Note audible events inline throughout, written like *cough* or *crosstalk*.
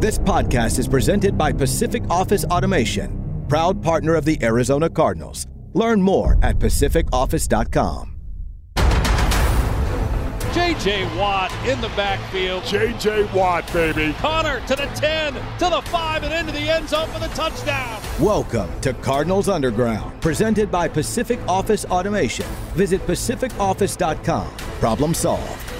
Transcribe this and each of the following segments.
This podcast is presented by Pacific Office Automation, proud partner of the Arizona Cardinals. Learn more at pacificoffice.com. J.J. Watt in the backfield. J.J. Watt, baby. Connor to the 10, to the 5, and into the end zone for the touchdown. Welcome to Cardinals Underground, presented by Pacific Office Automation. Visit pacificoffice.com. Problem solved.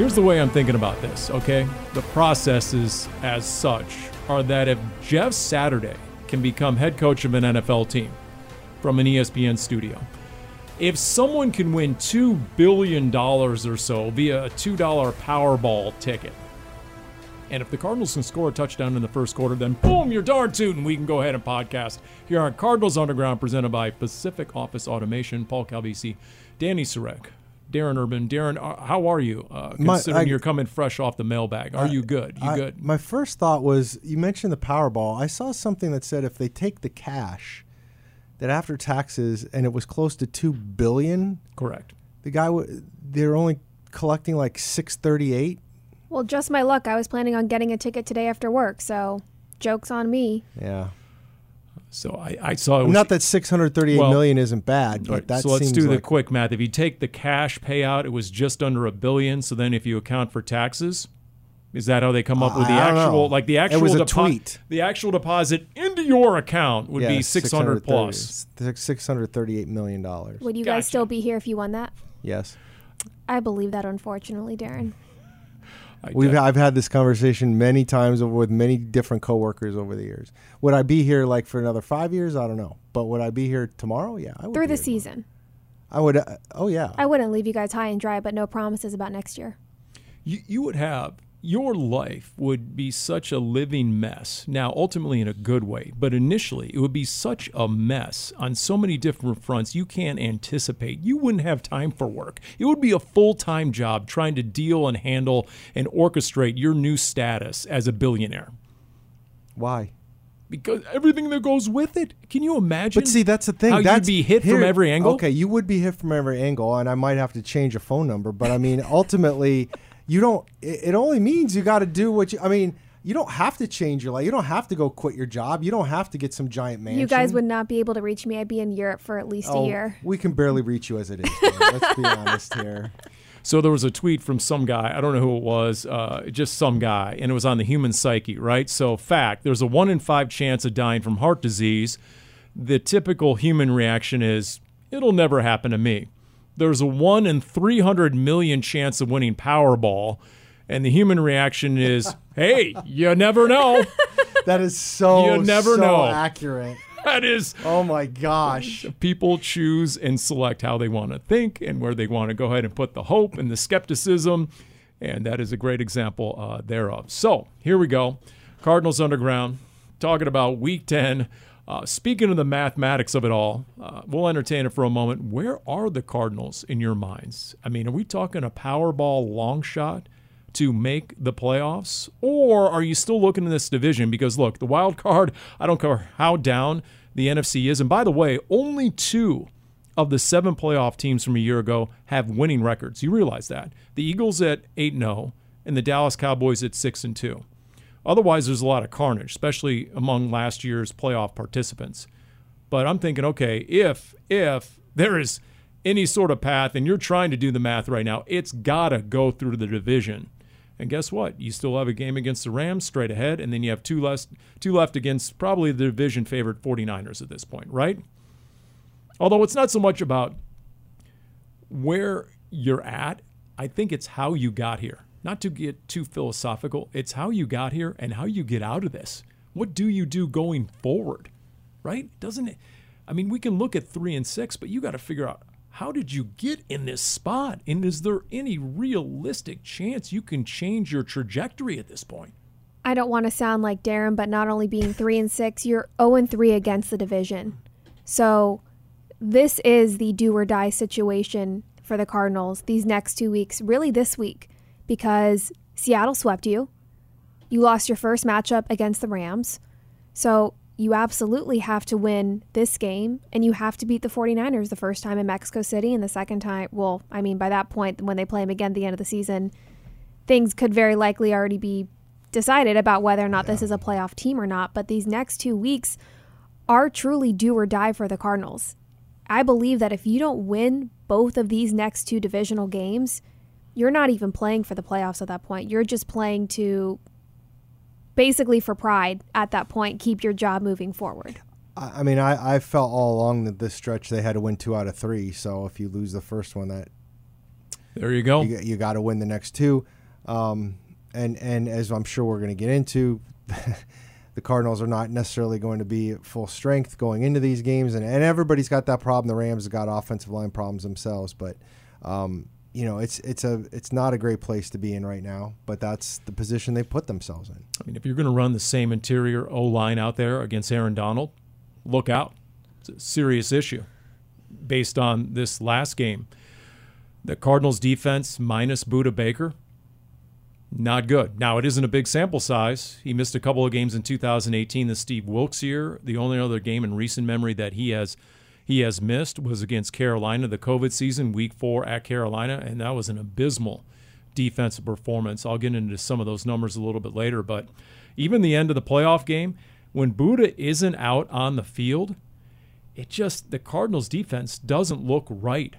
Here's the way I'm thinking about this, okay? The processes as such are that if Jeff Saturday can become head coach of an NFL team from an ESPN studio, if someone can win $2 billion or so via a $2 Powerball ticket, and if the Cardinals can score a touchdown in the first quarter, then boom, you're darn tootin'. We can go ahead and podcast here on Cardinals Underground, presented by Pacific Office Automation. Paul Calvisi, Danny Sarek, Darren Urban. Darren, uh, how are you? Uh, considering My- I- you're coming fresh off the mailbag, are you good? You I- good? My first thought was you mentioned the Powerball. I saw something that said if they take the cash, that after taxes, and it was close to two billion, Correct. the guy w- they're only collecting like six thirty eight. Well, just my luck. I was planning on getting a ticket today after work, so joke's on me. Yeah, So I, I saw it was not that six hundred thirty eight million Well, isn't bad, but Right, that so let's seems do the quick math. If you take the cash payout, it was just under a billion. So then, if you account for taxes, is that how they come up with the I don't actual, know. like the It actual was a depo- tweet. The actual deposit into your account would be six hundred plus six hundred thirty-eight million dollars. Would you guys still be here if you won that? Yes, I believe that, unfortunately, Darren. I we've I've had this conversation many times with many different coworkers over the years. Would I be here like for another five years? I don't know, but would I be here tomorrow? Yeah, I would Through the here season. I would. Uh, oh yeah. I wouldn't leave you guys high and dry, but no promises about next year. you, you would have your life would be such a living mess. Now, ultimately in a good way, but initially it would be such a mess on so many different fronts you can't anticipate. You wouldn't have time for work. It would be a full time job trying to deal and handle and orchestrate your new status as a billionaire. Why? Because everything that goes with it. Can you imagine? But see, that's the thing. How that's you'd be hit from every angle. Okay, you would be hit from every angle, and I might have to change a phone number. But I mean, *laughs* ultimately, you don't. It, it only means you got to do what you. I mean, you don't have to change your life. You don't have to go quit your job. You don't have to get some giant mansion. You guys would not be able to reach me. I'd be in Europe for at least Oh, a year. We can barely reach you as it is. man. Let's be honest here. So there was a tweet from some guy, I don't know who it was, uh, just some guy, and it was on the human psyche, right? So, fact, there's a one in five chance of dying from heart disease. The typical human reaction is, it'll never happen to me. There's a one in 300 million chance of winning Powerball, and the human reaction is, *laughs* hey, you never know. That is so. You never so know. Accurate. *laughs* That is Oh my gosh. people choose and select how they want to think and where they want to go ahead and put the hope and the skepticism. And that is a great example uh, thereof. So here we go. Cardinals Underground, talking about week 10. Uh, speaking of the mathematics of it all, uh, we'll entertain it for a moment. Where are the Cardinals in your minds? I mean, are we talking a Powerball long shot? to make the playoffs? Or are you still looking in this division? Because look, the wild card, I don't care how down the NFC is. And by the way, only two of the seven playoff teams from a year ago have winning records. You realize that. The Eagles at 8 0 and the Dallas Cowboys at 6 and 2. Otherwise, there's a lot of carnage, especially among last year's playoff participants. But I'm thinking, okay, if if there is any sort of path and you're trying to do the math right now, it's got to go through the division. And guess what? You still have a game against the Rams straight ahead, and then you have two less two left against probably the division favorite 49ers at this point, right? Although it's not so much about where you're at, I think it's how you got here. Not to get too philosophical, it's how you got here and how you get out of this. What do you do going forward? Right? Doesn't it? I mean, we can look at three and six, but you got to figure out how did you get in this spot? And is there any realistic chance you can change your trajectory at this point? I don't want to sound like Darren, but not only being three and six, you're zero and three against the division. So this is the do or die situation for the Cardinals these next two weeks, really this week, because Seattle swept you. You lost your first matchup against the Rams. So you absolutely have to win this game and you have to beat the 49ers the first time in Mexico City and the second time. Well, I mean, by that point, when they play them again at the end of the season, things could very likely already be decided about whether or not yeah. this is a playoff team or not. But these next two weeks are truly do or die for the Cardinals. I believe that if you don't win both of these next two divisional games, you're not even playing for the playoffs at that point. You're just playing to basically for pride at that point, keep your job moving forward. I mean, I, I felt all along that this stretch they had to win two out of three. So if you lose the first one, that there you go. You, you got to win the next two. Um, and and as I'm sure we're going to get into, *laughs* the Cardinals are not necessarily going to be at full strength going into these games, and, and everybody's got that problem. The Rams have got offensive line problems themselves, but um, you know it's it's a it's not a great place to be in right now. But that's the position they put themselves in. I mean, if you're going to run the same interior O line out there against Aaron Donald, look out. It's a serious issue based on this last game. The Cardinals defense minus Budda Baker not good. Now, it isn't a big sample size. He missed a couple of games in 2018, the Steve Wilks year. The only other game in recent memory that he has he has missed was against Carolina, the COVID season, week four at Carolina, and that was an abysmal defensive performance. I'll get into some of those numbers a little bit later, but even the end of the playoff game, when Budda isn't out on the field, it just the Cardinals defense doesn't look right.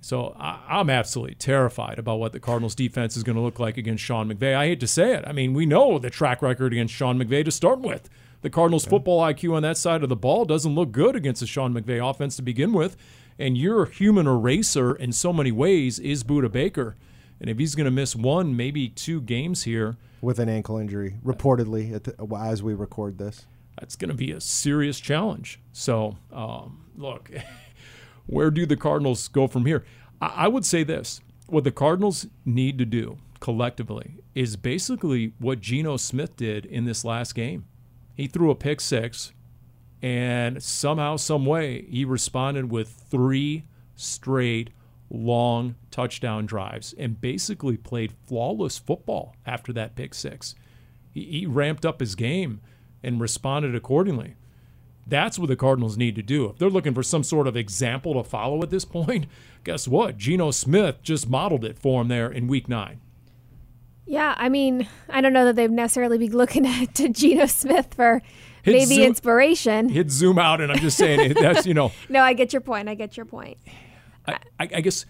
So I, am absolutely terrified about what the Cardinals defense is going to look like against Sean McVay. I hate to say it. I mean, we know the track record against Sean McVay to start with. The Cardinals football IQ on that side of the ball doesn't look good against the Sean McVay offense to begin with. And your human eraser in so many ways is Budda Baker. And if he's going to miss one, maybe two games here with an ankle injury, reportedly the, as we record this, that's going to be a serious challenge. So, um, look. *laughs* where do the Cardinals go from here? I, I would say this what the Cardinals need to do collectively is basically what Geno Smith did in this last game. He threw a pick six, and somehow, some way, he responded with three straight long touchdown drives and basically played flawless football after that pick six. He, he ramped up his game and responded accordingly. That's what the Cardinals need to do. If they're looking for some sort of example to follow at this *laughs* point, guess what? Geno Smith just modeled it for him there in week nine. Yeah, I mean, I don't know that they'd necessarily be looking *laughs* at to Geno Smith for hit maybe zoom, inspiration. Hit zoom out, and I'm just saying that's you know. *laughs* no, I get your point. I get your point. I, I, I guess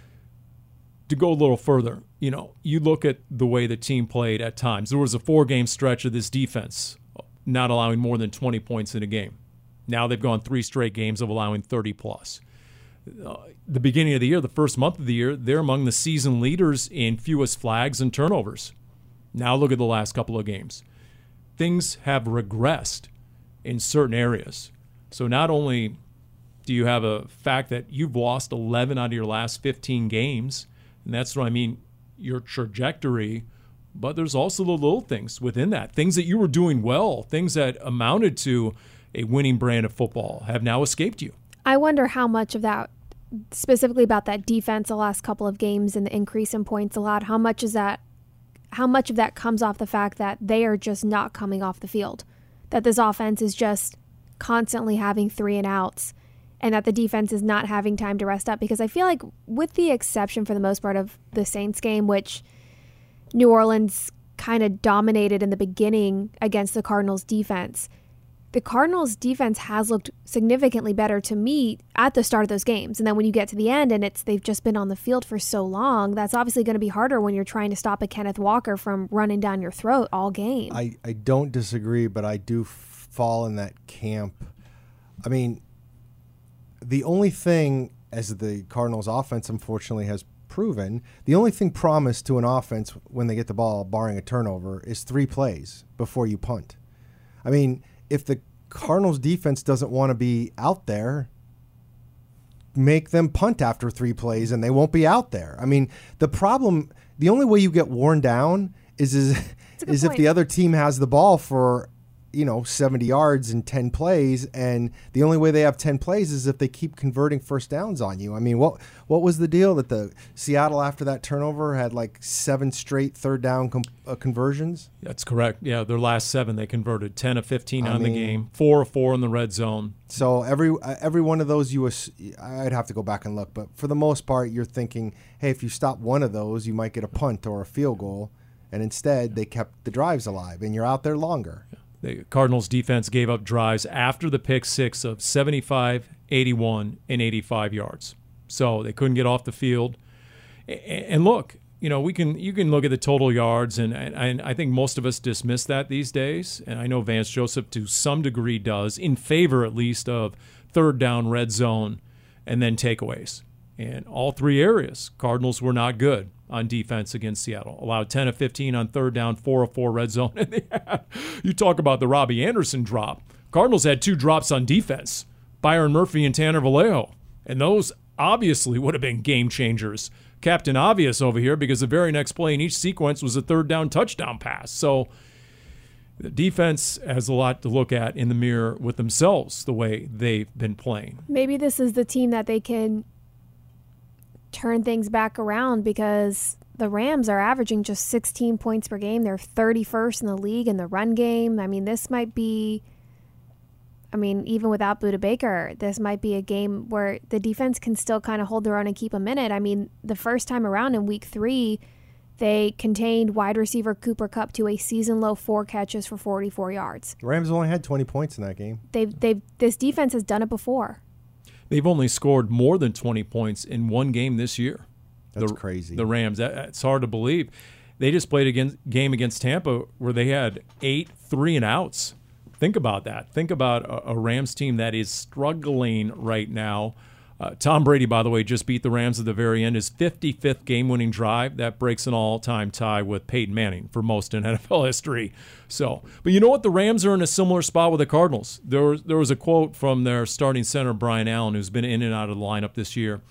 to go a little further, you know, you look at the way the team played at times. There was a four game stretch of this defense not allowing more than 20 points in a game. Now they've gone three straight games of allowing 30 plus. Uh, the beginning of the year, the first month of the year, they're among the season leaders in fewest flags and turnovers. Now look at the last couple of games. Things have regressed in certain areas. So not only do you have a fact that you've lost 11 out of your last 15 games, and that's what I mean, your trajectory, but there's also the little things within that, things that you were doing well, things that amounted to a winning brand of football have now escaped you. I wonder how much of that, specifically about that defense, the last couple of games and the increase in points allowed, how much is that? How much of that comes off the fact that they are just not coming off the field, that this offense is just constantly having three and outs, and that the defense is not having time to rest up? Because I feel like, with the exception for the most part of the Saints game, which New Orleans kind of dominated in the beginning against the Cardinals defense the Cardinals defense has looked significantly better to me at the start of those games. And then when you get to the end and it's they've just been on the field for so long, that's obviously going to be harder when you're trying to stop a Kenneth Walker from running down your throat all game. I, I don't disagree, but I do fall in that camp. I mean, the only thing as the Cardinals offense unfortunately has proven, the only thing promised to an offense when they get the ball, barring a turnover, is three plays before you punt. I mean, if the Cardinals defense doesn't want to be out there, make them punt after three plays and they won't be out there. I mean, the problem, the only way you get worn down is is, is if the other team has the ball for you know 70 yards in 10 plays and the only way they have 10 plays is if they keep converting first downs on you i mean what what was the deal that the seattle after that turnover had like seven straight third down com- uh, conversions That's correct. Yeah, their last seven they converted 10 of 15 I on the game, 4 of 4 in the red zone. so every uh, every one of those you ass- i'd have to go back and look but for the most part you're thinking hey if you stop one of those you might get a punt or a field goal and instead they kept the drives alive and you're out there longer The Cardinals defense gave up drives after the pick six of 75, 81, and 85 yards. So they couldn't get off the field. And look, you know, we can you can look at the total yards, and, and, I think most of us dismiss that these days. And I know Vance Joseph to some degree does, in favor at least of third down, red zone, and then takeaways. And all three areas, Cardinals were not good on defense against Seattle. Allowed 10 of 15 on third down, 4 of 4 red zone. *laughs* You talk about the Robbie Anderson drop. Cardinals had two drops on defense Byron Murphy and Tanner Vallejo. And those obviously would have been game changers. Captain Obvious over here because the very next play in each sequence was a third down touchdown pass. So the defense has a lot to look at in the mirror with themselves, the way they've been playing. Maybe this is the team that they can turn things back around because the Rams are averaging just 16 points per game. They're 31st in the league in the run game. I mean, this might be. I mean, even without Budda Baker, this might be a game where the defense can still kind of hold their own and keep a minute. I mean, the first time around in week three, they contained wide receiver Cooper Kupp to a season low four catches for 44 yards. rams only had 20 points in that game They've, they've, this defense has done it before. They've only scored more than 20 points in one game this year. That's the, crazy. The Rams. That, it's hard to believe. They just played a against, game against Tampa where they had eight three and outs. Think about that. Think about a, a Rams team that is struggling right now. Uh, Tom Brady, by the way, just beat the Rams at the very end. His 55th game-winning drive that breaks an all-time tie with Peyton Manning for most in *laughs* NFL history. So, but you know what? The Rams are in a similar spot with the Cardinals. There was there was a quote from their starting center Brian Allen, who's been in and out of the lineup this year.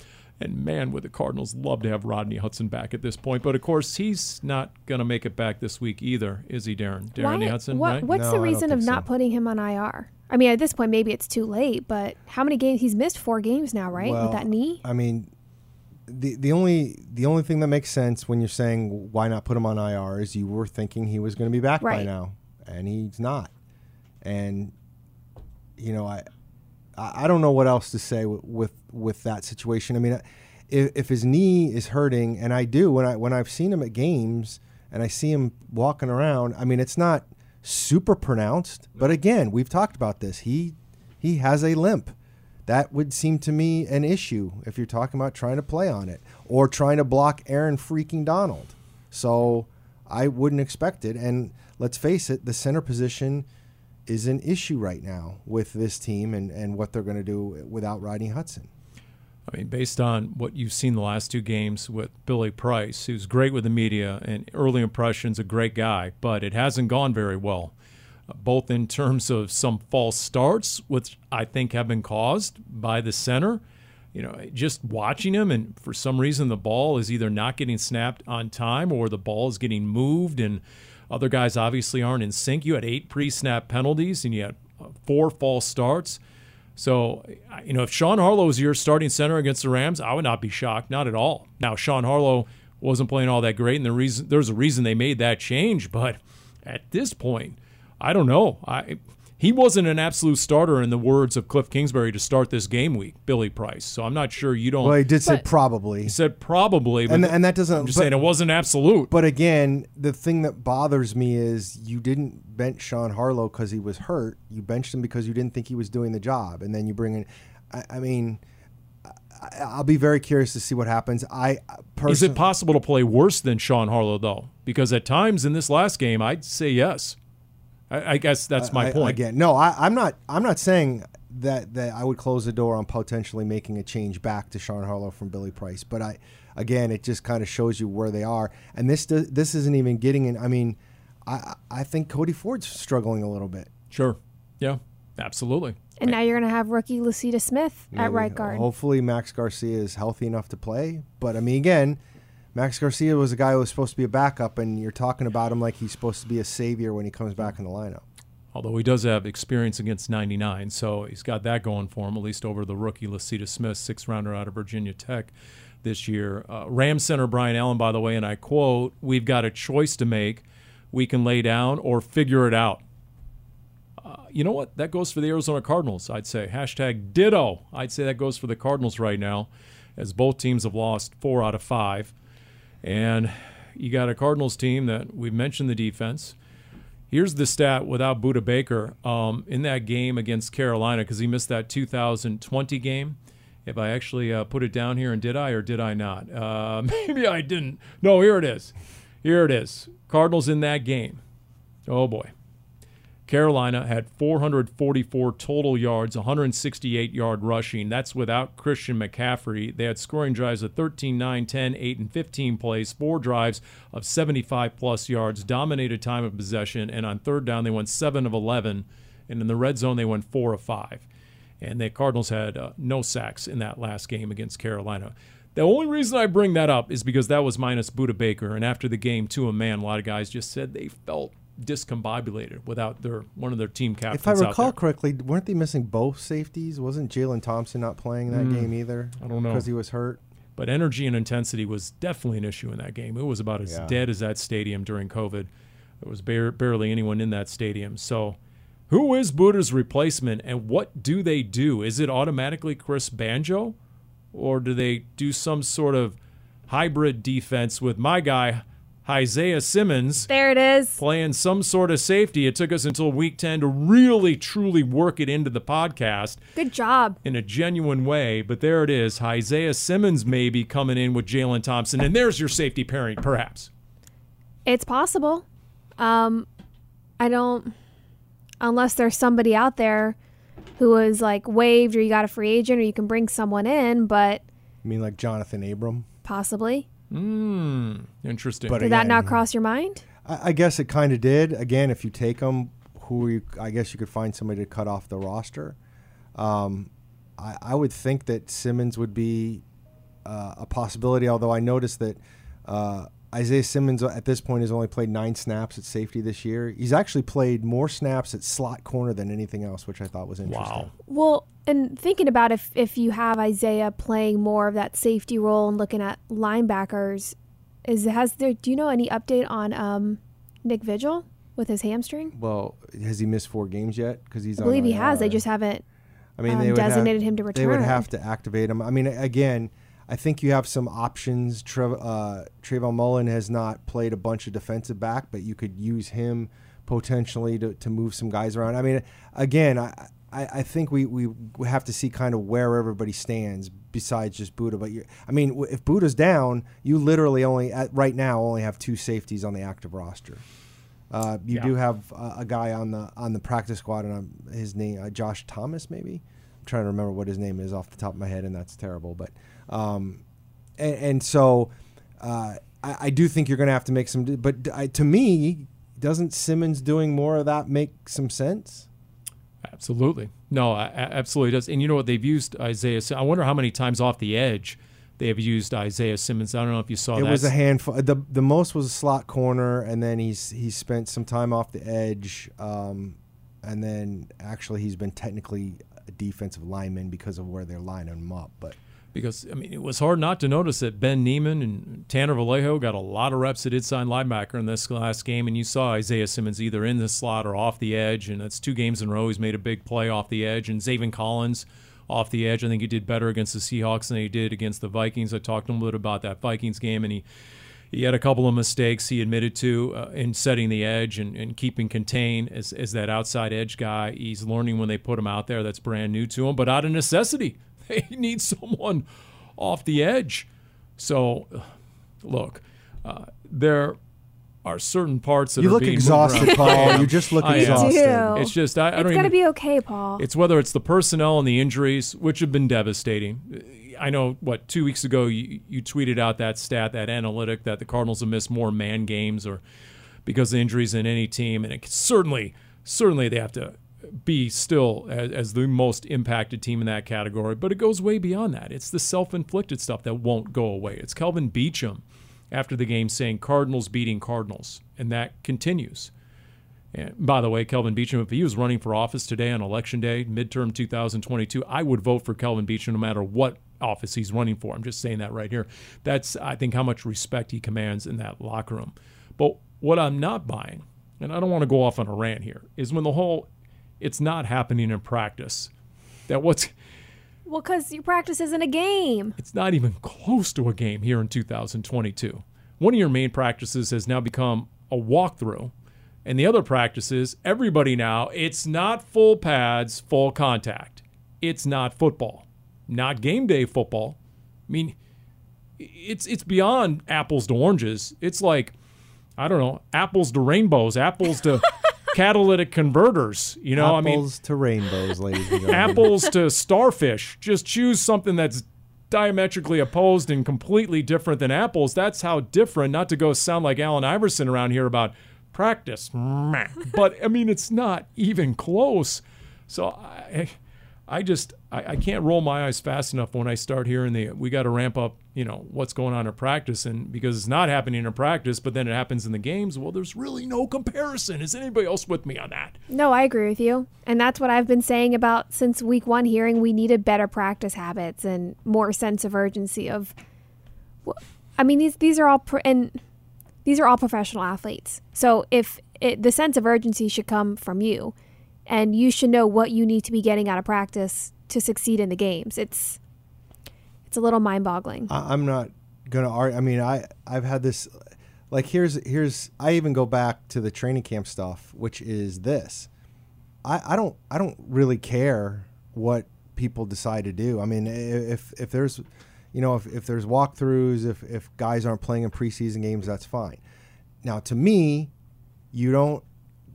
And man, would the Cardinals love to have Rodney Hudson back at this point. But of course, he's not going to make it back this week either, is he, Darren? Darren Why- Hudson, what, right? What's No, the I don't reason of not so. putting him on IR? I mean, at this point, maybe it's too late, but how many games? He's missed four games now, right? Well, With that knee? I mean, the the only the only thing that makes sense when you're saying why not put him on IR is you were thinking he was going to be back by now, and he's not. And you know, I I I don't know what else to say with with, with that situation. I mean, if, if his knee is hurting, and I do when I when I've seen him at games and I see him walking around, I mean, it's not super pronounced, but again, we've talked about this. He he has a limp. That would seem to me an issue if you're talking about trying to play on it or trying to block Aaron freaking Donald. So I wouldn't expect it. And let's face it, the center position is an issue right now with this team and, and what they're going to do without Rodney Hudson. I mean, based on what you've seen the last two games with Billy Price, who's great with the media and early impressions, a great guy, but it hasn't gone very well, uh, both in terms of some false starts, which I think have been caused by the center. You know, just watching him, and for some reason, the ball is either not getting snapped on time or the ball is getting moved, and other guys obviously aren't in sync. You had eight pre snap penalties and you had four false starts. So, you know, if Sean Harlow is your starting center against the Rams, I would not be shocked, not at all. Now, Sean Harlow wasn't playing all that great, and the reason there's a reason they made that change. But at this point, I don't know. I he wasn't an absolute starter in the words of Cliff Kingsbury to start this game week, Billy Price. So I'm not sure you don't. Well, he did say probably. he said probably, but And, and that doesn't. I'm just but- saying it wasn't absolute. But again, the thing that bothers me is you didn't bench Sean Harlow because he was hurt. You benched him because you didn't think he was doing the job, and then you bring in. I, I mean, I, I'll be very curious to see what happens. I personally, Is it possible to play worse than Sean Harlow though? Because at times in this last game, I'd say yes. I, I guess that's my I- point. Again, no, I, I'm not. I'm not saying that that I would close the door on potentially making a change back to Sean Harlow from Billy Price. But I, again, it just kind of shows you where they are. And this this isn't even getting in. I mean, I I think Cody Ford's struggling a little bit. Sure. Yeah. Absolutely. And now you're going to have rookie Lecitus Smith at right guard. Hopefully, Max Garcia is healthy enough to play. But I mean, again, Max Garcia was a guy who was supposed to be a backup, and you're talking about him like he's supposed to be a savior when he comes back in the lineup. although he does have experience against 99, so he's got that going for him, at least over the rookie Lecitus Smith, six rounder out of Virginia Tech this year. Uh, Ram center Brian Allen, by the way, and I quote, We've got a choice to make. We can lay down or figure it out. Uh, you know what? That goes for the Arizona Cardinals, I'd say. Hashtag ditto. I'd say that goes for the Cardinals right now, as both teams have lost four out of five. And you got a Cardinals team that we've mentioned the defense. Here's the stat without Budda Baker um, in that game against Carolina because he missed that 2020 game. If I actually uh, put it down here, and did I or did I not? Uh, *laughs* maybe I didn't. No, here it is. Here it is. Cardinals in that game. Oh boy. Carolina had 444 total yards, 168 yard rushing. That's without Christian McCaffrey. They had scoring drives of 13, 9, 10, 8, and 15 plays, four drives of 75 plus yards, dominated time of possession, and on third down, they went 7 of 11. And in the red zone, they went 4 of 5. And the Cardinals had uh, no sacks in that last game against Carolina. The only reason I bring that up is because that was minus Budda Baker. And after the game, to a man, a lot of guys just said they felt discombobulated without their one of their team captains. If I recall correctly, weren't they missing both safeties? Wasn't Jalen Thompson not playing that game either? Mm. I don't know. because he was hurt. but energy and intensity was definitely an issue in that game. It was about as Yeah. dead as that stadium during COVID. There was bar- barely anyone in that stadium. So, who is Budda's replacement, and what do they do? Is it automatically Chris Banjo, or do they do some sort of hybrid defense with my guy Isaiah Simmons? There it is. playing some sort of safety. It took us until week 10 to really, truly work it into the podcast Good job. in a genuine way. But there it is. Isaiah Simmons maybe coming in with Jalen Thompson. And there's your safety pairing, perhaps. It's possible. Um, I don't, unless there's somebody out there who is like waived or you got a free agent or you can bring someone in, but I mean, like Jonathan Abram. possibly. Hmm. Interesting. But Did that not cross your mind? I, I guess it kind of did. Again, if you take him, who you, I guess you could find somebody to cut off the roster. Um, I, I would think that Simmons would be uh, a possibility. Although I noticed that uh, Isaiah Simmons at this point has only played nine snaps at safety this year. He's actually played more snaps at slot corner than anything else, which I thought was interesting. wow. Well, and thinking about if if you have Isaiah playing more of that safety role and looking at linebackers, is has there? Do you know any update on um, Nick Vigil with his hamstring? Well, has he missed four games yet? Because he's I believe on he has. They just haven't. I mean, um, they would have- designated him to return. They would have to activate him. I mean, again, I think you have some options. Trev, uh, Trayvon Mullen has not played a bunch of defensive back, but you could use him potentially to, to move some guys around. I mean, again, I, I, I think we, we we have to see kind of where everybody stands besides just Budda. But I mean, if Budda's down, you literally only at, right now only have two safeties on the active roster. Uh, you Yeah. do have uh, a guy on the on the practice squad, and um, his name uh, Josh Thomas, maybe. I'm trying to remember what his name is off the top of my head, and that's terrible. But um, and, and so uh, I, I do think you're going to have to make some. But I, to me, doesn't Simmons doing more of that make some sense? Absolutely. No, absolutely does. And you know what? They've used Isaiah. I wonder how many times off the edge they have used Isaiah Simmons. I don't know if you saw it that. was a handful. The the most was a slot corner, and then he's he's spent some time off the edge, um, and then actually he's been technically a defensive lineman because of where they're lining him up. But because I mean it was hard not to notice that Ben Niemann and Tanner Vallejo got a lot of reps at inside linebacker in this last game, and you saw Isaiah Simmons either in the slot or off the edge, and that's two games in a row he's made a big play off the edge, and Zaven Collins off the edge. I think he did better against the Seahawks than he did against the Vikings. I talked a little bit about that Vikings game, and he. He had a couple of mistakes he admitted to uh, in setting the edge and, and keeping contained as, as that outside edge guy. He's learning when they put him out there. That's brand new to him, but out of necessity. *laughs* They need someone off the edge. So, *sighs* look, uh, there are certain parts that you are look being exhausted. Paul. *laughs* You just look I exhausted. do. It's just I, I It's don't gonna even. be okay, Paul. It's whether it's the personnel and the injuries, which have been devastating. I know what two weeks ago you, you tweeted out that stat, that analytic that the Cardinals have missed more man games or because of injuries in any team, and it certainly, certainly they have to be still as, as the most impacted team in that category. But it goes way beyond that. It's the self-inflicted stuff that won't go away. It's Kelvin Beachum after the game saying Cardinals beating Cardinals, and that continues. And by the way, Kelvin Beachum, if he was running for office today on election day, midterm 2022, I would vote for Kelvin Beachum no matter what office he's running for. I'm just saying that right here. That's, I think, how much respect he commands in that locker room. But what I'm not buying, and I don't want to go off on a rant here, is when the whole it's not happening in practice. That what's Well, because your practice isn't a game. it's not even close to a game here in 2022. One of your main practices has now become a walkthrough. And the other practices, everybody now, it's not full pads, full contact. It's not football. Not game day football. I mean, it's it's beyond apples to oranges. It's like I don't know, apples to rainbows, apples to *laughs* catalytic converters. You know, I mean, Apples to rainbows, ladies and gentlemen. apples to starfish. Just choose something that's diametrically opposed and completely different than apples. That's how different, not to go sound like Allen Iverson around here about practice. But I mean, it's not even close. So I, I just, I, I can't roll my eyes fast enough when I start hearing the, we got to ramp up, you know, what's going on in practice. And because it's not happening in practice, but then it happens in the games, well, there's really no comparison. Is anybody else with me on that? No, I agree with you. And that's what I've been saying about since week one, hearing we needed better practice habits and more sense of urgency of, I mean, these, these are all, pro- and these are all professional athletes. So if it, the sense of urgency should come from you and you should know what you need to be getting out of practice to succeed in the games. It's, it's a little mind boggling. I, I'm not gonna argue. I mean, I I've had this. Like here's here's I even go back to the training camp stuff, which is this. I I don't I don't really care what people decide to do. I mean, if if there's you know if, if there's walkthroughs, if if guys aren't playing in preseason games, that's fine. Now, to me, you don't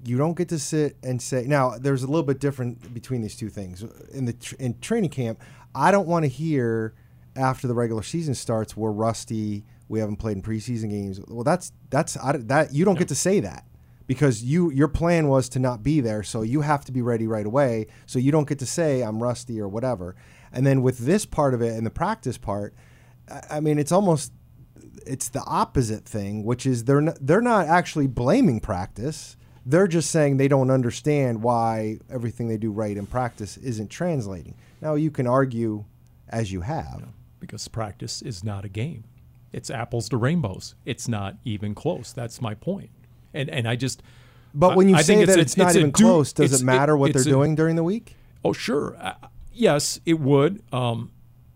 you don't get to sit and say now there's a little bit different between these two things in the in training camp i don't want to hear after the regular season starts we're rusty we haven't played in preseason games well that's that's I, that you don't get to say that because you your plan was to not be there so you have to be ready right away so you don't get to say i'm rusty or whatever and then with this part of it and the practice part I- i mean it's almost it's the opposite thing, which is they're not, they're not actually blaming practice. They're just saying they don't understand why everything they do right in practice isn't translating. Now you can argue as you have. Because practice is not a game. It's apples to rainbows. It's not even close. That's my point. And and I just But when you I say think that a- it's, not a even du- close, does it matter what they're a- doing during the week? Oh, sure. Uh, yes, it would. Um,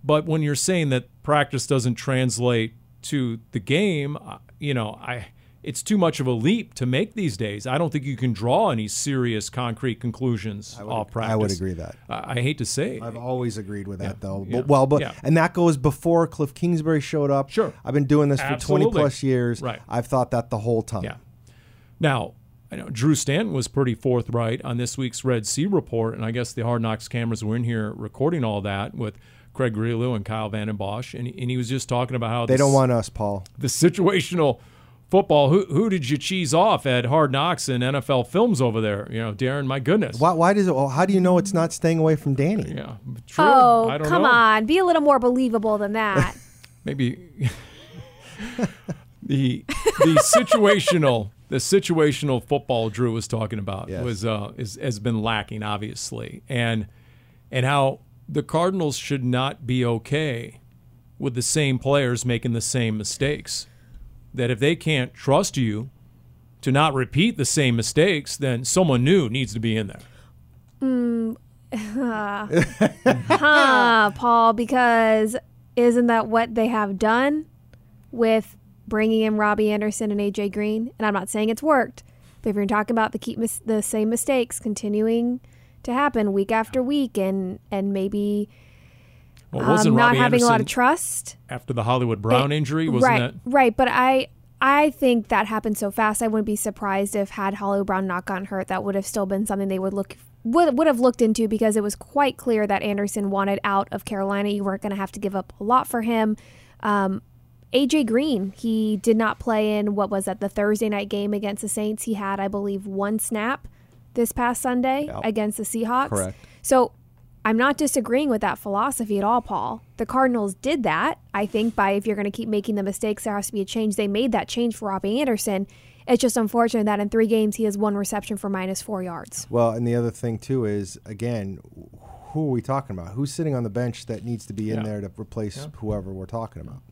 but when you're saying that practice doesn't translate to the game, uh, you know, I it's too much of a leap to make these days. I don't think you can draw any serious, concrete conclusions off practice. I would agree that. I, I hate to say, I've always agreed with that, though. yeah, But, well, but yeah. and that goes before Cliff Kingsbury showed up. Sure. I've been doing this for twenty plus years. Right. I've thought that the whole time. Yeah. Now, I know Drew Stanton was pretty forthright on this week's Red Sea report, and I guess the Hard Knocks cameras were in here recording all that with Craig Grialou and Kyle Van Den Bosch, and, and he was just talking about how They this- don't want us, Paul. the situational football. Who who did you cheese off at Hard Knocks and NFL Films over there? You know, Darren, my goodness. Why, why does it? Well, how do you know it's not staying away from Danny? Yeah, true. Oh, I don't come know. on. Be a little more believable than that. *laughs* *laughs* maybe *laughs* the the situational the situational football Drew was talking about Yes. was uh, is, has been lacking obviously, and and how the Cardinals should not be okay with the same players making the same mistakes. That if they can't trust you to not repeat the same mistakes, then someone new needs to be in there. Mm. *laughs* huh, Paul, because isn't that what they have done with bringing in Robbie Anderson and AJ Green? And I'm not saying it's worked, but if you're talking about the keep mis- the same mistakes continuing to happen week after week, and and maybe Well, um, wasn't not Robbie having a lot of trust. after the Hollywood Brown It- injury? Wasn't right, that right? But I I think that happened so fast. I wouldn't be surprised if had Hollywood Brown not gotten hurt, that would have still been something they would look would would have looked into because it was quite clear that Anderson wanted out of Carolina. You weren't going to have to give up a lot for him. Um, AJ Green, he did not play in what was that the Thursday night game against the Saints. He had, I believe, one snap this past Sunday against the Seahawks. Correct. So I'm not disagreeing with that philosophy at all, Paul. The Cardinals did that, I think, by if you're going to keep making the mistakes, there has to be a change. They made that change for Robbie Anderson. It's just unfortunate that in three games he has one reception for minus four yards. Well, and the other thing too is again, who are we talking about? Who's sitting on the bench that needs to be in Yeah. there to replace whoever we're talking about?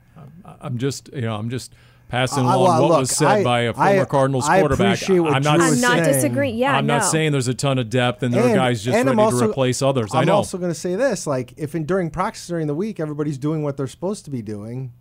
I'm just, you know, I'm just passing I- along well, what look, was said I- by a former Cardinals I quarterback. what I'm not. I'm not disagreeing. Yeah, I'm no. not saying there's a ton of depth and there are guys just ready also- to replace others. I I'm know. also going to say this: like, if in during practice during the week everybody's doing what they're supposed to be doing,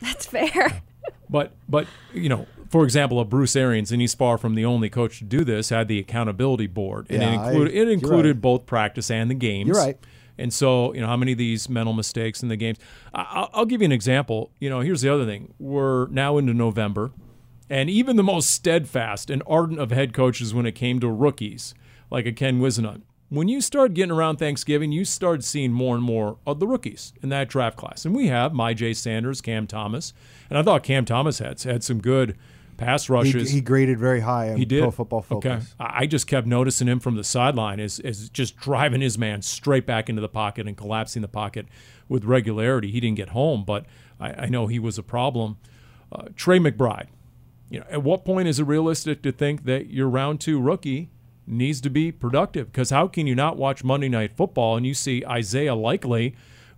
That's fair. *laughs* But but you know, for example, a Bruce Arians, and he's far from the only coach to do this, had the accountability board, and Yeah, it I- included it included right. both practice and the games. You're right. And so, you know, how many of these mental mistakes in the games? I'll- I'll give you an example. You know, here's the other thing: we're now into November, and even the most steadfast and ardent of head coaches, when it came to rookies, like a Ken Whisenhunt, when you start getting around Thanksgiving, you start seeing more and more of the rookies in that draft class. And we have Myjai Sanders, Cam Thomas, and I thought Cam Thomas had had some good pass he, rushes. he graded very high on He did. Pro Football Focus. Okay. I I just kept noticing him from the sideline as, as just driving his man straight back into the pocket and collapsing the pocket with regularity. He didn't get home, but I, I know he was a problem. Uh, Trey McBride. You know, at what point is it realistic to think that your round two rookie needs to be productive? Because how can you not watch Monday Night Football and you see Isaiah Likely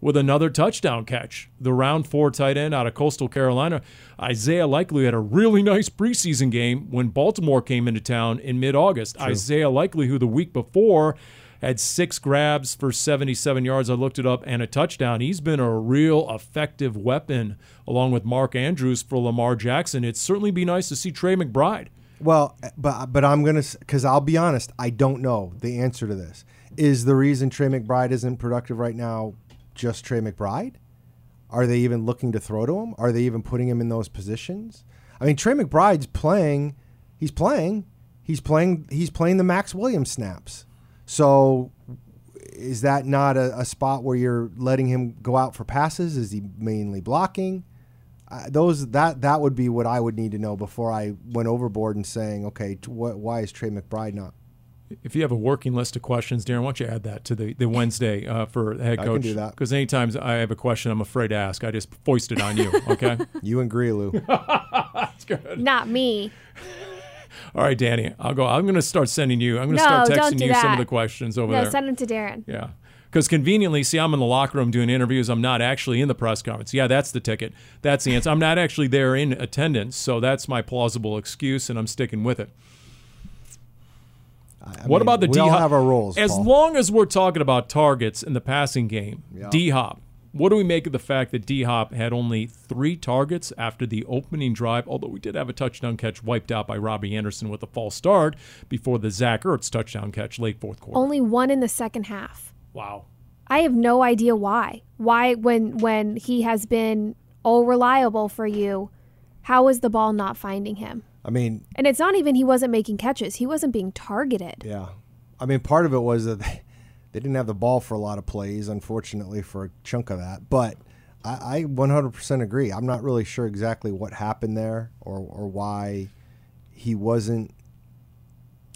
with another touchdown catch? The round four tight end out of Coastal Carolina, Isaiah Likely had a really *laughs* nice preseason game when Baltimore came into town in mid-August. Isaiah Likely, who the week before had six grabs for 77 yards. I looked it up and a touchdown. He's been a real effective weapon along with Mark Andrews for Lamar Jackson. It'd certainly be nice to see Trey McBride. Well, but but I'm gonna because I'll be honest, I don't know the answer to this. Is the reason Trey McBride isn't productive right now just Trey McBride? Are they even looking to throw to him? Are they even putting him in those positions? I mean, Trey McBride's playing. He's playing. He's playing. He's playing the Maxx Williams snaps. So, is that not a, a spot where you're letting him go out for passes? Is he mainly blocking? Uh, those that that would be what I would need to know before I went overboard and saying, okay, t- what, why is Trey McBride not? If you have a working list of questions, Darren, why don't you add that to the, the Wednesday uh, for the head I coach? can do that. Because anytime I have a question I'm afraid to ask, I just foist it on you. *laughs* Okay? You and Grialou. *laughs* Not me. All right, Danny, I'll go. I'm going to start sending you. I'm going to No, start texting do you some of the questions over there. No, there. send them to Darren. Yeah. Because conveniently, see, I'm in the locker room doing interviews. I'm not actually in the press conference. Yeah, that's the ticket. That's the answer. I'm not actually there in attendance, so that's my plausible excuse, and I'm sticking with it. I what mean, about the we D all Hop? have our roles. As Paul. long as we're talking about targets in the passing game, Yeah. D Hop. What do we make of the fact that D Hop had only three targets after the opening drive? Although we did have a touchdown catch wiped out by Robbie Anderson with a false start before the Zach Ertz touchdown catch late fourth quarter. Only one in the second half. wow. I have no idea why. Why when when he has been all reliable for you, how is the ball not finding him? I mean, And it's not even he wasn't making catches. He wasn't being targeted. yeah. I mean, part of it was that they, they didn't have the ball for a lot of plays, unfortunately, for a chunk of that. But I, I 100% agree. I'm not really sure exactly what happened there or, or why he wasn't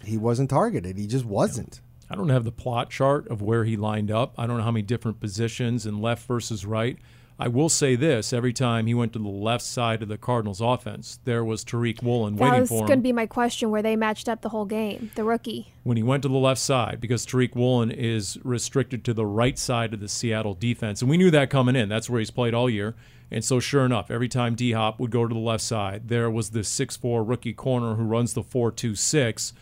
he wasn't targeted. He just wasn't. I don't have the plot chart of where he lined up. I don't know how many different positions and left versus right. I will say this: every time he went to the left side of the Cardinals' offense, there was Tariq Woolen That waiting was going to be my question where they matched up the whole game. The rookie. when he went to the left side because Tariq Woolen is restricted to the right side of the Seattle defense, and we knew that coming in. That's where he's played all year. And so, sure enough, every time D Hop would go to the left side, there was this 6'4 rookie corner who runs the 4 2 6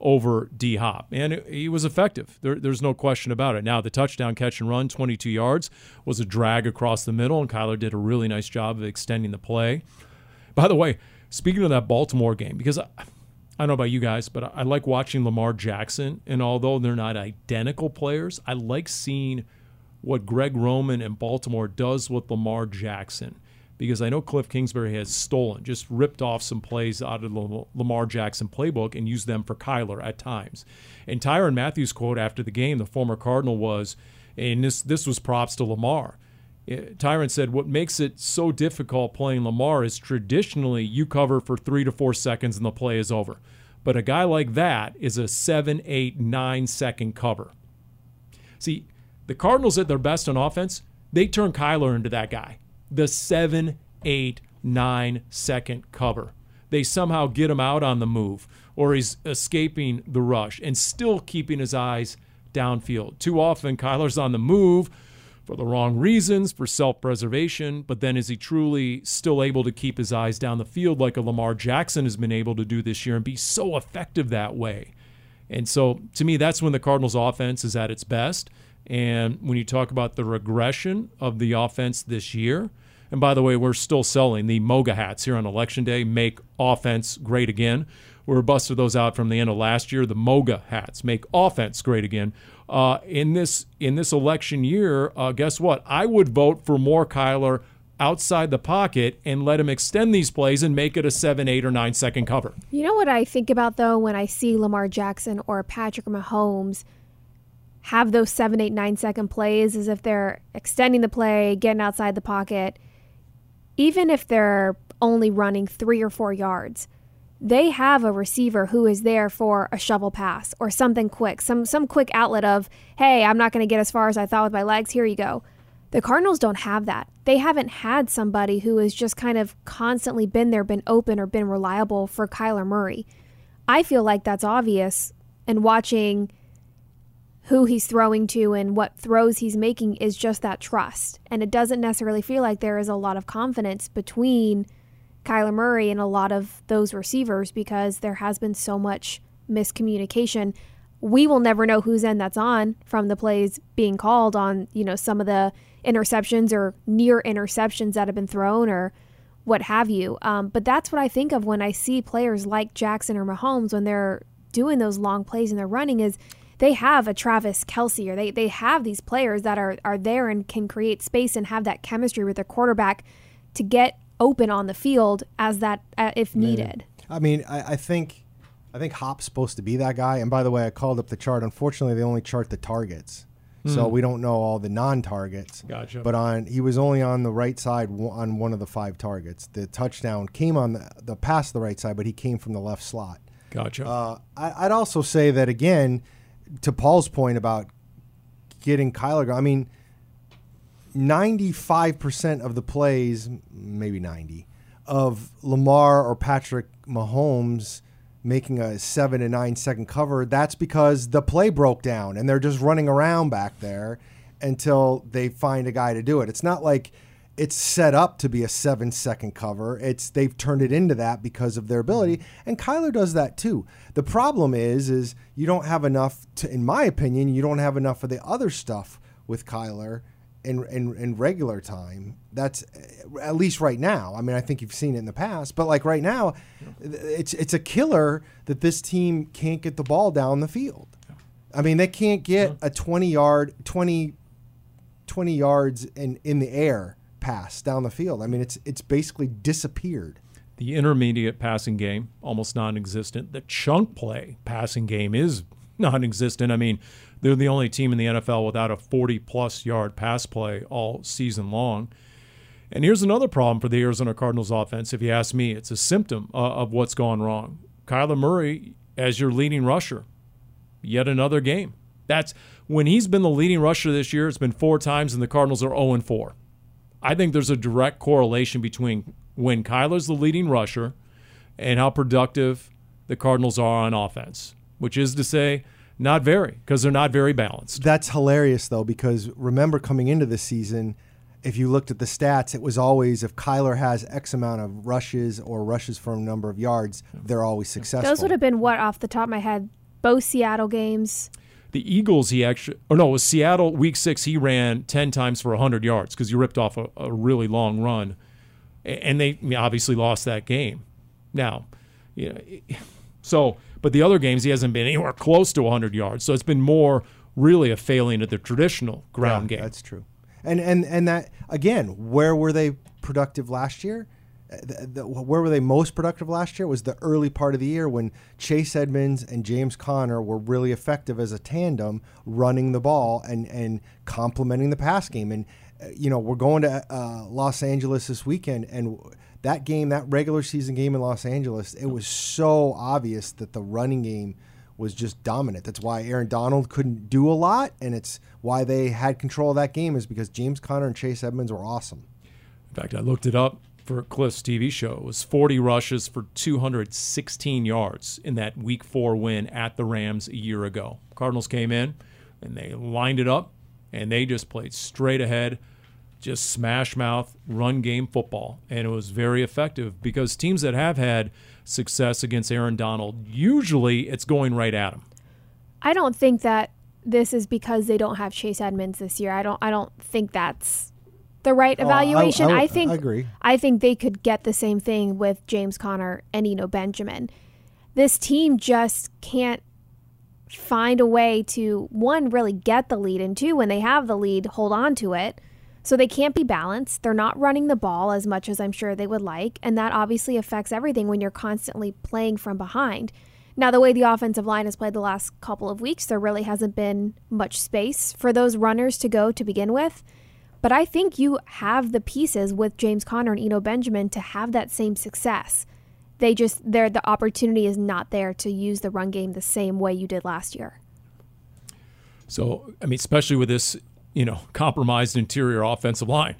over D Hop. And he was effective. There, there's no question about it. Now, the touchdown catch and run, 22 yards, was a drag across the middle, and Kyler did a really nice job of extending the play. By the way, speaking of that Baltimore game, because I, I don't know about you guys, but I, I like watching Lamar Jackson. And although they're not identical players, I like seeing what Greg Roman and Baltimore does with Lamar Jackson. Because I know Cliff Kingsbury has stolen, just ripped off some plays out of the Lamar Jackson playbook and used them for Kyler at times. And Tyrann Mathieu's quote after the game, the former Cardinal, was, and this this was props to Lamar. Eh, Tyrann said, What makes it so difficult playing Lamar is traditionally you cover for three to four seconds and the play is over. But a guy like that is a seven, eight, nine second cover. See, the Cardinals at their best on offense, they turn Kyler into that guy. The seven, eight, nine second cover. they somehow get him out on the move or he's escaping the rush and still keeping his eyes downfield. Too often, Kyler's on the move for the wrong reasons, for self preservation, but then is he truly still able to keep his eyes down the field like a Lamar Jackson has been able to do this year and be so effective that way? And so to me, that's when the Cardinals' offense is at its best. And when you talk about the regression of the offense this year, and by the way, we're still selling the MOGA hats here on Election Day, make offense great again. We busted those out from the end of last year. The MOGA hats make offense great again. Uh, in this in this election year, uh, guess what? I would vote for more Kyler outside the pocket and let him extend these plays and make it a seven, eight, or nine second cover. You know what I think about though when I see Lamar Jackson or Patrick Mahomes have those seven, eight, nine second plays is if they're extending the play, getting outside the pocket, even if they're only running three or four yards they have a receiver who is there for a shovel pass or something quick, some some quick outlet of, "Hey, I'm not going to get as far as I thought with my legs. Here you go." The Cardinals don't have that. They haven't had somebody who has just kind of constantly been there, been open or been reliable for Kyler Murray. I feel like that's obvious and watching who he's throwing to and what throws he's making is just that trust. And it doesn't necessarily feel like there is a lot of confidence between Kyler Murray and a lot of those receivers because there has been so much miscommunication. We will never know whose end that's on from the plays being called on, you know, some of the interceptions or near interceptions that have been thrown or what have you. Um, but that's what I think of when I see players like Jackson or Mahomes when they're doing those long plays and they're running is they have a Travis Kelce or they, they have these players that are, are there and can create space and have that chemistry with their quarterback to get open on the field as that uh, if needed. I mean, I, I think I think Hop's supposed to be that guy. And by the way, I called up the chart. Unfortunately, they only chart the targets. So we don't know all the non-targets. Gotcha. But on he was only on the right side on one of the five targets. The touchdown came on the, the pass the right side, but he came from the left slot. Gotcha. Uh, I, I'd also say that again, to Paul's point about getting Kyler. I mean, ninety-five percent of the plays, maybe ninety, of Lamar or Patrick Mahomes making a seven to nine second cover. That's because the play broke down and they're just running around back there until they find a guy to do it. It's not like it's set up to be a seven second cover. It's they've turned it into that because of their ability, mm-hmm. and Kyler does that too. The problem is, is you don't have enough. To, in my opinion, you don't have enough of the other stuff with Kyler in, in in regular time. That's eh, at least right now. I mean, I think you've seen it in the past, but like right now, it's it's a killer that this team can't get the ball down the field. I mean, they can't get a 20 yard 20 20 yards in in the air pass down the field. I mean, it's it's basically disappeared. the intermediate passing game almost non-existent. The chunk play passing game is *laughs* non-existent. I mean, they're the only team in the NFL without a 40-plus yard pass play all season long. And here's another problem for the Arizona Cardinals offense. If you ask me, it's a symptom uh, of what's gone wrong. Kyler Murray as your leading rusher, yet another game. That's when he's been the leading rusher this year. It's been four times, and the Cardinals are 0 4. I think there's a direct correlation between when Kyler's the leading rusher and how productive the Cardinals are on offense, which is to say, not very, because they're not very balanced. That's hilarious though, because remember coming into this season, if you looked at the stats, it was always if Kyler has X amount of rushes or rushes for a number of yards, they're always successful. Those would have been what off the top of my head, both Seattle games. The Eagles, he actually, or no, it was Seattle week six, he ran 10 times for 100 yards because he ripped off a, a really long run. And they obviously lost that game. Now, you know, *laughs* so, but the other games, he hasn't been anywhere close to 100 yards. So it's been more really a failing of the traditional ground Yeah, game. That's true. And and and that again, where were they productive last year? Uh, The, the, where were they most productive last year was the early part of the year when Chase Edmonds and James Conner were really effective as a tandem running the ball and and complementing the pass game and uh, you know we're going to uh, Los Angeles this weekend and that game that regular season game in Los Angeles it was so obvious that the running game was just dominant. That's why Aaron Donald couldn't do a lot, and it's why they had control of that game is because James Conner and Chase Edmonds were awesome. In fact, I looked it up. For Cliff's TV show. Was 40 rushes for 216 yards in that Week Four win at the Rams a year ago. Cardinals came in and they lined it up and they just played straight ahead, just smash mouth run game football, and it was very effective because teams that have had success against Aaron Donald usually it's going right at him. I don't think that this is because they don't have Chase Edmonds this year. I don't. I don't think that's the right Oh, I- evaluation. I- I, think. I agree. I think they could get the same thing with James Conner and Eno Benjamin. This team just can't find a way to one really get the lead and two when they have the lead hold on to it so they can't be balanced they're not running the ball as much as i'm sure they would like and that obviously affects everything when you're constantly playing from behind now the way the offensive line has played the last couple of weeks there really hasn't been much space for those runners to go to begin with but i think you have the pieces with james conner and eno benjamin to have that same success they just there the opportunity is not there to use the run game the same way you did last year. So, I mean, especially with this, you know, compromised interior offensive line,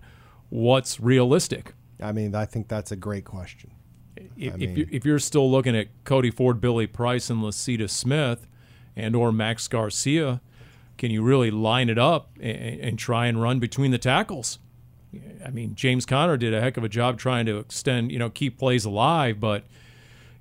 what's realistic? I mean, I think that's a great question. If, I if, mean- you're, if you're still looking at Cody Ford, Billy Price, and Lecitus Smith, and or Max Garcia, can you really line it up and, and try and run between the tackles? I mean, James Conner did a heck of a job trying to extend, you know, keep plays alive, but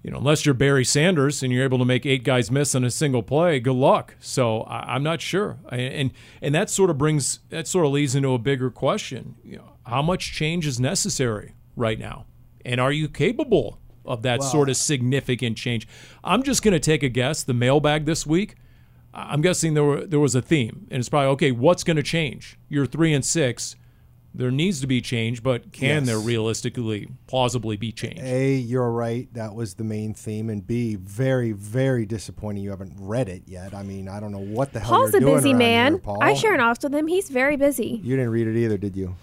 you know, unless you're Barry Sanders and you're able to make eight guys miss on a single play, good luck. So I, I'm not sure, and, and and that sort of brings that sort of leads into a bigger question. You know, how much change is necessary right now, and are you capable of that sort of significant change? I'm just going to take a guess. The mailbag this week, I'm guessing there were there was a theme, and it's probably okay. What's going to change? You're three and six. There needs to be change, but can Yes. there realistically, plausibly be change? A, you're right. That was the main theme. And B, very, very disappointing you haven't read it yet. I mean, I don't know what the hell Paul's you're a doing busy man. here, Paul. I share an office with him. He's very busy. You didn't read it either, did you?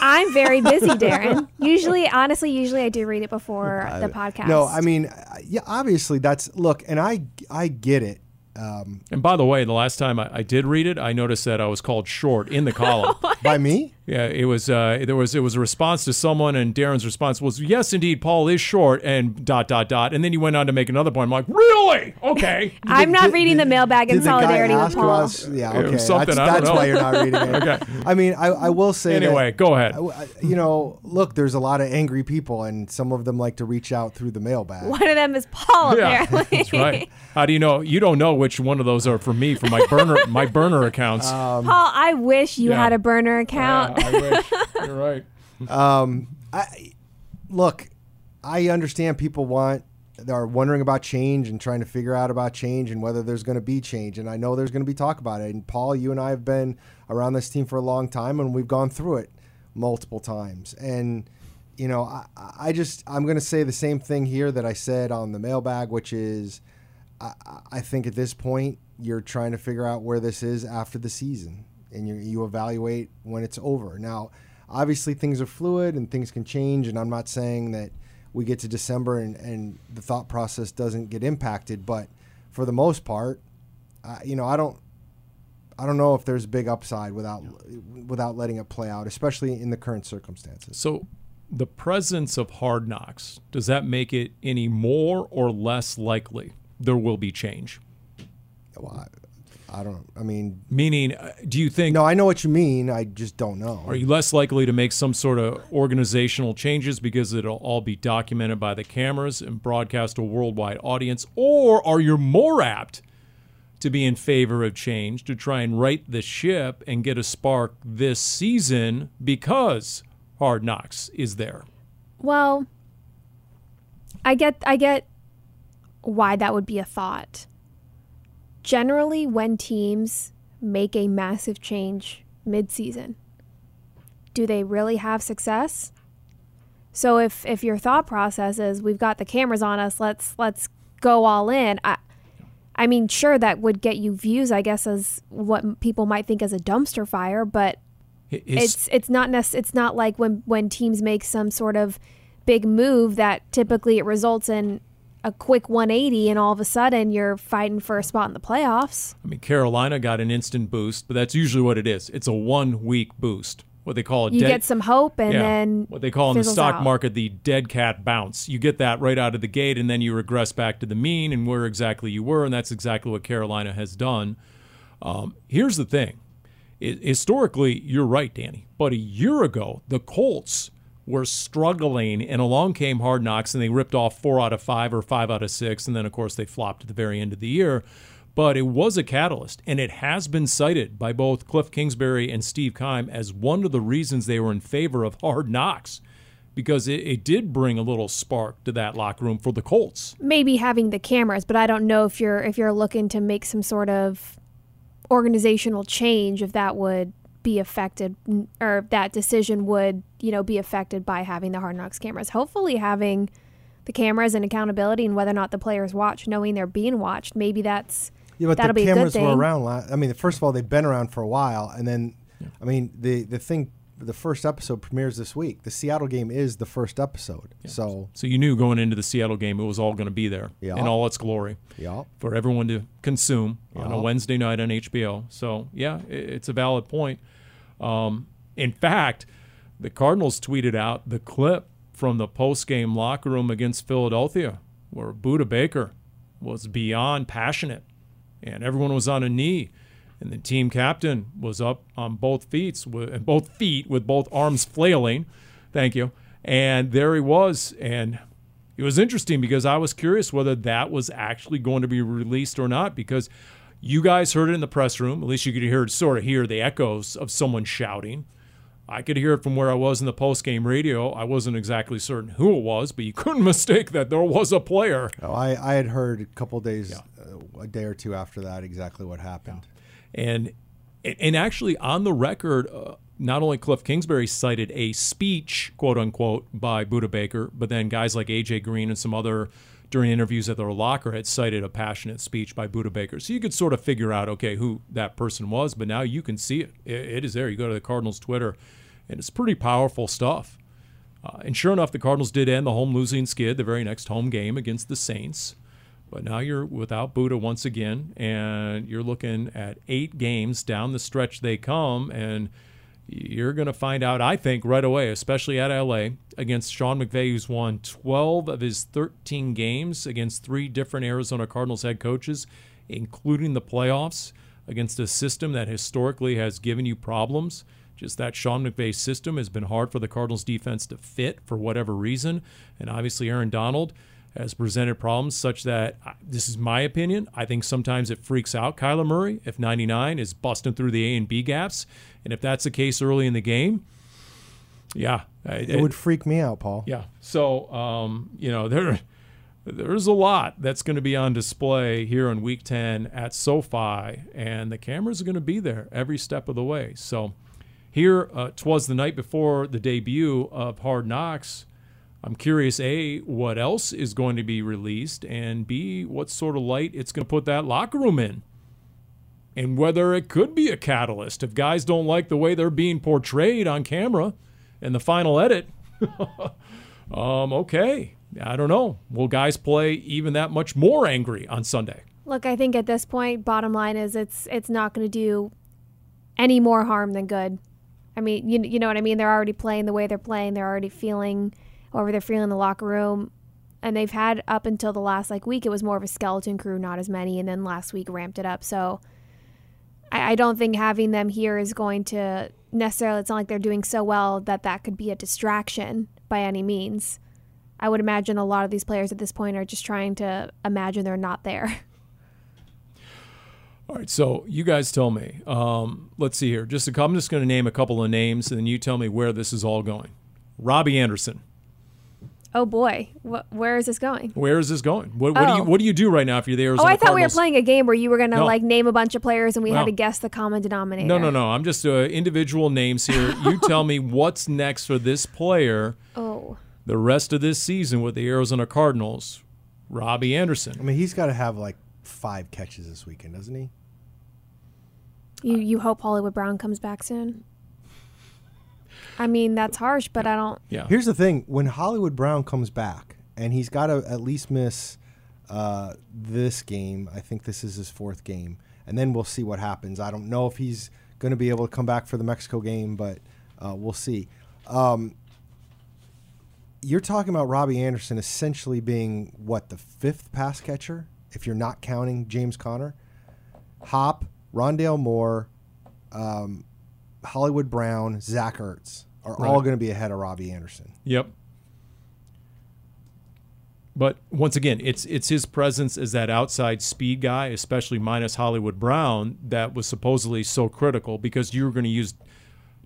I'm very busy, *laughs* Darren. Usually, honestly, usually I do read it before the podcast. No, I mean, uh, yeah, obviously that's look, and I, I get it. Um, And by the way, the last time I, I did read it, I noticed that I was called short in the *laughs* column. by me, yeah, it was uh, there was it was a response to someone, and Darren's response was, "Yes, indeed, Paul is short," and dot dot dot, and then he went on to make another point. I'm like, "Really? Okay." *laughs* I'm not Did- reading the mailbag in did the guy solidarity with Paul. us- yeah, It was okay. something, that's I don't that's know. why you're not reading it. *laughs* Okay. I mean, I, I will say. that- Anyway, go ahead. I- I- you know, look, there's a lot of angry people, and some of them like to reach out through the mailbag. One of them is Paul, Yeah, *laughs* apparently. that's right. How do you know? You don't know which one of those are for me for my burner my burner accounts. Um, Paul, I wish you Yeah. had a burner account. Yeah, I wish. *laughs* You're right. Um, I look, I understand people want are wondering about change and trying to figure out about change and whether there's going to be change. And I know there's going to be talk about it. And Paul, you and I have been around this team for a long time, and we've gone through it multiple times. And you know, I, I just I'm going to say the same thing here that I said on the mailbag, which is I, I think at this point you're trying to figure out where this is after the season, and you you evaluate when it's over. Now, obviously things are fluid and things can change, and I'm not saying that we get to December and, and the thought process doesn't get impacted, but for the most part, uh, you know, I don't. I don't know if there's big upside without without letting it play out, especially in the current circumstances. So, the presence of hard knocks does that make it any more or less likely there will be change? Well, I, I don't. I mean, Meaning, uh, do you think no, I know what you mean. I just don't know. Are you less likely to make some sort of organizational changes because it'll all be documented by the cameras and broadcast to a worldwide audience? Or are you more apt to be in favor of change to try and right the ship and get a spark this season because Hard Knocks is there? Well, I get I get why that would be a thought. Generally, when teams make a massive change mid-season, do they really have success? So if if your thought process is we've got the cameras on us, let's let's go all in. I I mean, sure that would get you views, I guess as what people might think as a dumpster fire, but it's it's not nec- it's not like when when teams make some sort of big move that typically it results in a quick 180 and all of a sudden you're fighting for a spot in the playoffs. I mean, Carolina got an instant boost, but that's usually what it is. It's a one week boost. what they call a You dead, get some hope, and yeah, then what they call in the stock out. market the dead cat bounce. You get that right out of the gate, and then you regress back to the mean and where exactly you were, and that's exactly what Carolina has done. Um, here's the thing: I- historically, you're right, Danny. But a year ago, the Colts were struggling, and along came Hard Knocks, and they ripped off four out of five or five out of six, and then of course they flopped at the very end of the year. But it was a catalyst, and it has been cited by both Cliff Kingsbury and Steve Keim as one of the reasons they were in favor of Hard Knocks, because it, it did bring a little spark to that locker room for the Colts. maybe having the cameras, but I don't know if you're if you're looking to make some sort of organizational change if that would be affected or that decision would you know be affected by having the hard knocks cameras hopefully having the cameras and accountability and whether or not the players watch knowing they're being watched maybe that's Yeah, but that'll the be a good cameras were around. La- I mean, first of all, they've been around for a while, and then, I mean, the the thing, the first episode premieres this week. The Seattle game is the first episode, so So you knew going into the Seattle game it was all going to be there Yeah. in all its glory. yeah. for everyone to consume on a Wednesday night on HBO. So yeah, it's a valid point. Um, in fact, the Cardinals tweeted out the clip from the post-game locker room against Philadelphia, where Budda Baker was beyond passionate, and everyone was on a knee, and the team captain was up on both feet, with both feet with both arms flailing. Thank you. And there he was, and it was interesting because I was curious whether that was actually going to be released or not because you guys heard it in the press room. At least you could hear it, sort of hear the echoes of someone shouting. I could hear it from where I was in the post game radio. I wasn't exactly certain who it was, but you *laughs* couldn't mistake that there was a player. Oh, I I had heard a couple days, uh, a day or two after that, exactly what happened. And and actually on the record, uh, not only Cliff Kingsbury cited a speech, quote unquote, by Budda Baker, but then guys like AJ Green and some other during interviews at their locker had cited a passionate speech by Budda Baker. So you could sort of figure out, okay, who that person was, but now you can see it. It, is there. You go to the Cardinals Twitter, and it's pretty powerful stuff. Uh, and sure enough, the Cardinals did end the home losing skid the very next home game against the Saints. But now you're without Budda once again, and you're looking at eight games down the stretch they come, and you're going to find out, I think, right away, especially at LA, against Sean McVay, who's won 12 of his 13 games against three different Arizona Cardinals head coaches, including the playoffs, against a system that historically has given you problems. Just that Sean McVay system has been hard for the Cardinals defense to fit for whatever reason. And obviously, Aaron Donald has presented problems such that uh, this is my opinion. I think sometimes it freaks out Kyler Murray if 99 is busting through the A and B gaps. And if that's the case early in the game, yeah. It would freak me out, Paul. Yeah. So, um, you know, there there's a lot that's going to be on display here in week 10 at SoFi, and the cameras are going to be there every step of the way. So, here, uh, twas the night before the debut of Hard Knocks. I'm curious, A, what else is going to be released, and B, what sort of light it's going to put that locker room in. And whether it could be a catalyst if guys don't like the way they're being portrayed on camera in the final edit. *laughs* um, okay. I don't know. Will guys play even that much more angry on Sunday? Look, I think at this point, bottom line is it's it's not going to do any more harm than good. I mean, you you know what I mean. They're already playing the way they're playing. They're already feeling however they're feeling in the locker room, and they've had up until the last like week. It was more of a skeleton crew, not as many, and then last week ramped it up. So I, I don't think having them here is going to necessarily. It's not like they're doing so well that that could be a distraction by any means. I would imagine a lot of these players at this point are just trying to imagine they're not there. *laughs* All right, so you guys tell me. Um, let's see here. Just a, I'm just going to name a couple of names, and then you tell me where this is all going. Robbie Anderson. Oh boy, Wh- where is this going? Where is this going? What, what do you Oh. What do you do right now if you're the Arizona Oh, I thought we were playing a game where you were going to No. like name a bunch of players and we No. had to guess the common denominator. No, no, no. I'm just uh, individual names here. You *laughs* tell me what's next for this player Oh, the rest of this season with the Arizona Cardinals. Robbie Anderson. I mean, he's got to have like five catches this weekend, doesn't he? you you hope Hollywood Brown comes back soon. I mean, that's harsh, but I don't. Yeah. Here's the thing: when Hollywood Brown comes back, and he's got to at least miss uh, this game. I think this is his fourth game, and then we'll see what happens. I don't know if he's going to be able to come back for the Mexico game, but uh, we'll see. Um, you're talking about Robbie Anderson essentially being what the fifth pass catcher, if you're not counting James Conner. Hop, Rondale Moore, um, Hollywood Brown, Zach Ertz are all going to be ahead of Robbie Anderson. Yep. But once again, it's it's his presence as that outside speed guy, especially minus Hollywood Brown, that was supposedly so critical because you were going to use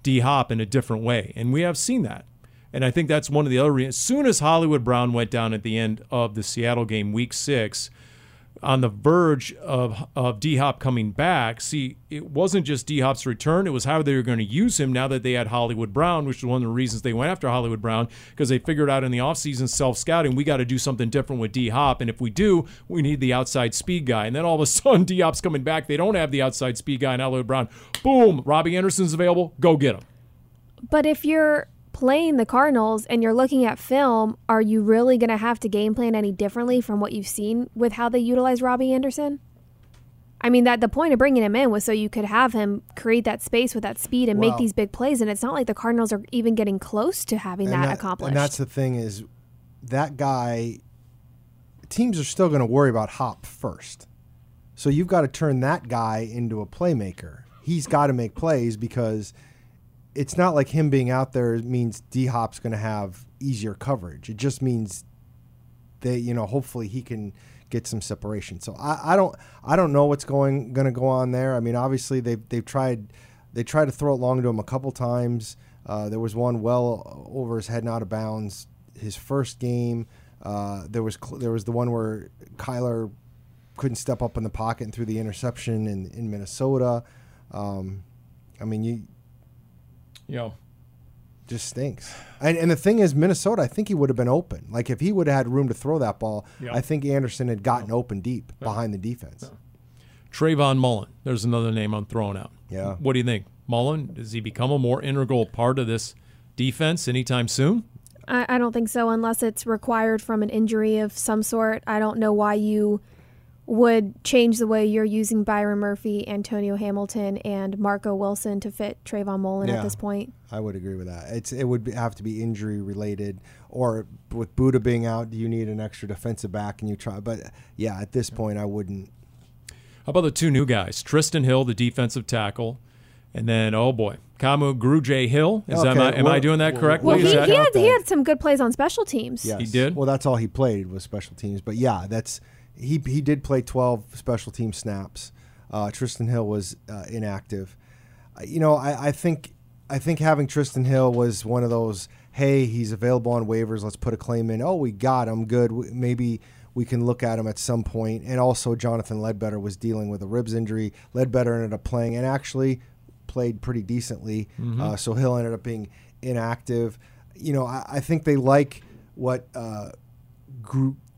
D Hop in a different way, and we have seen that. And I think that's one of the other reasons. As soon as Hollywood Brown went down at the end of the Seattle game, Week Six, on the verge of of D Hop coming back. See, it wasn't just D Hop's return; it was how they were going to use him now that they had Hollywood Brown, which was one of the reasons they went after Hollywood Brown because they figured out in the offseason self scouting we got to do something different with D Hop, and if we do, we need the outside speed guy. And then all of a sudden, *laughs* D Hop's coming back; they don't have the outside speed guy in Hollywood Brown. Boom! Robbie Anderson's available. Go get him. But if you're playing the Cardinals and you're looking at film, are you really going to have to game plan any differently from what you've seen with how they utilize Robbie Anderson? I mean, that the point of bringing him in was so you could have him create that space with that speed and make these big plays. And it's not like the Cardinals are even getting close to having that, that- accomplished. And that's the thing is that guy teams are still going to worry about Hop first. So you've got to turn that guy into a playmaker. He's got to make plays because it's not like him being out there means D Hop's going to have easier coverage. It just means that you know, hopefully he can get some separation. So I, I don't, I don't know what's going going to go on there. I mean, obviously they've they've tried, they tried to throw it long to him a couple times. Uh, there was one well over his head and out of bounds. His first game, uh, there was there was the one where Kyler couldn't step up in the pocket and threw the interception in in Minnesota. Um, I mean, you You know, just stinks. And and the thing is, Minnesota, I think he would have been open. Like if he would have had room to throw that ball, Yeah. I think Anderson had gotten open deep behind the defense. Trayvon Mullen. There's another name I'm throwing out. Yeah. What do you think, Mullen? Does he become a more integral part of this defense anytime soon? I, I don't think so unless it's required from an injury of some sort. I don't know why you would change the way you're using Byron Murphy, Antonio Hamilton, and Marco Wilson to fit Trayvon Mullen Yeah. at this point. I would agree with that. It's it would be, have to be injury related, or with Budda being out, do you need an extra defensive back? And you try, but yeah, at this point, I wouldn't. How about the two new guys? Trysten Hill, the defensive tackle, and then oh boy, Kamu Grugier Hill. Is that, am, I, Okay, am I doing that correctly? Well, he, that- he, had, he had some good plays on special teams. Yes. He did? Well, that's all he played was special teams. But yeah, that's he he did play 12 special team snaps. Uh, Trysten Hill was uh, inactive. Uh, you know, I, I think I think having Trysten Hill was one of those. Hey, he's available on waivers. Let's put a claim in. Oh, we got him. Good. Maybe we can look at him at some point. And also, Jonathan Ledbetter was dealing with a ribs injury. Ledbetter ended up playing and actually played pretty decently. Uh, so Hill ended up being inactive. You know, I, I think they like what uh,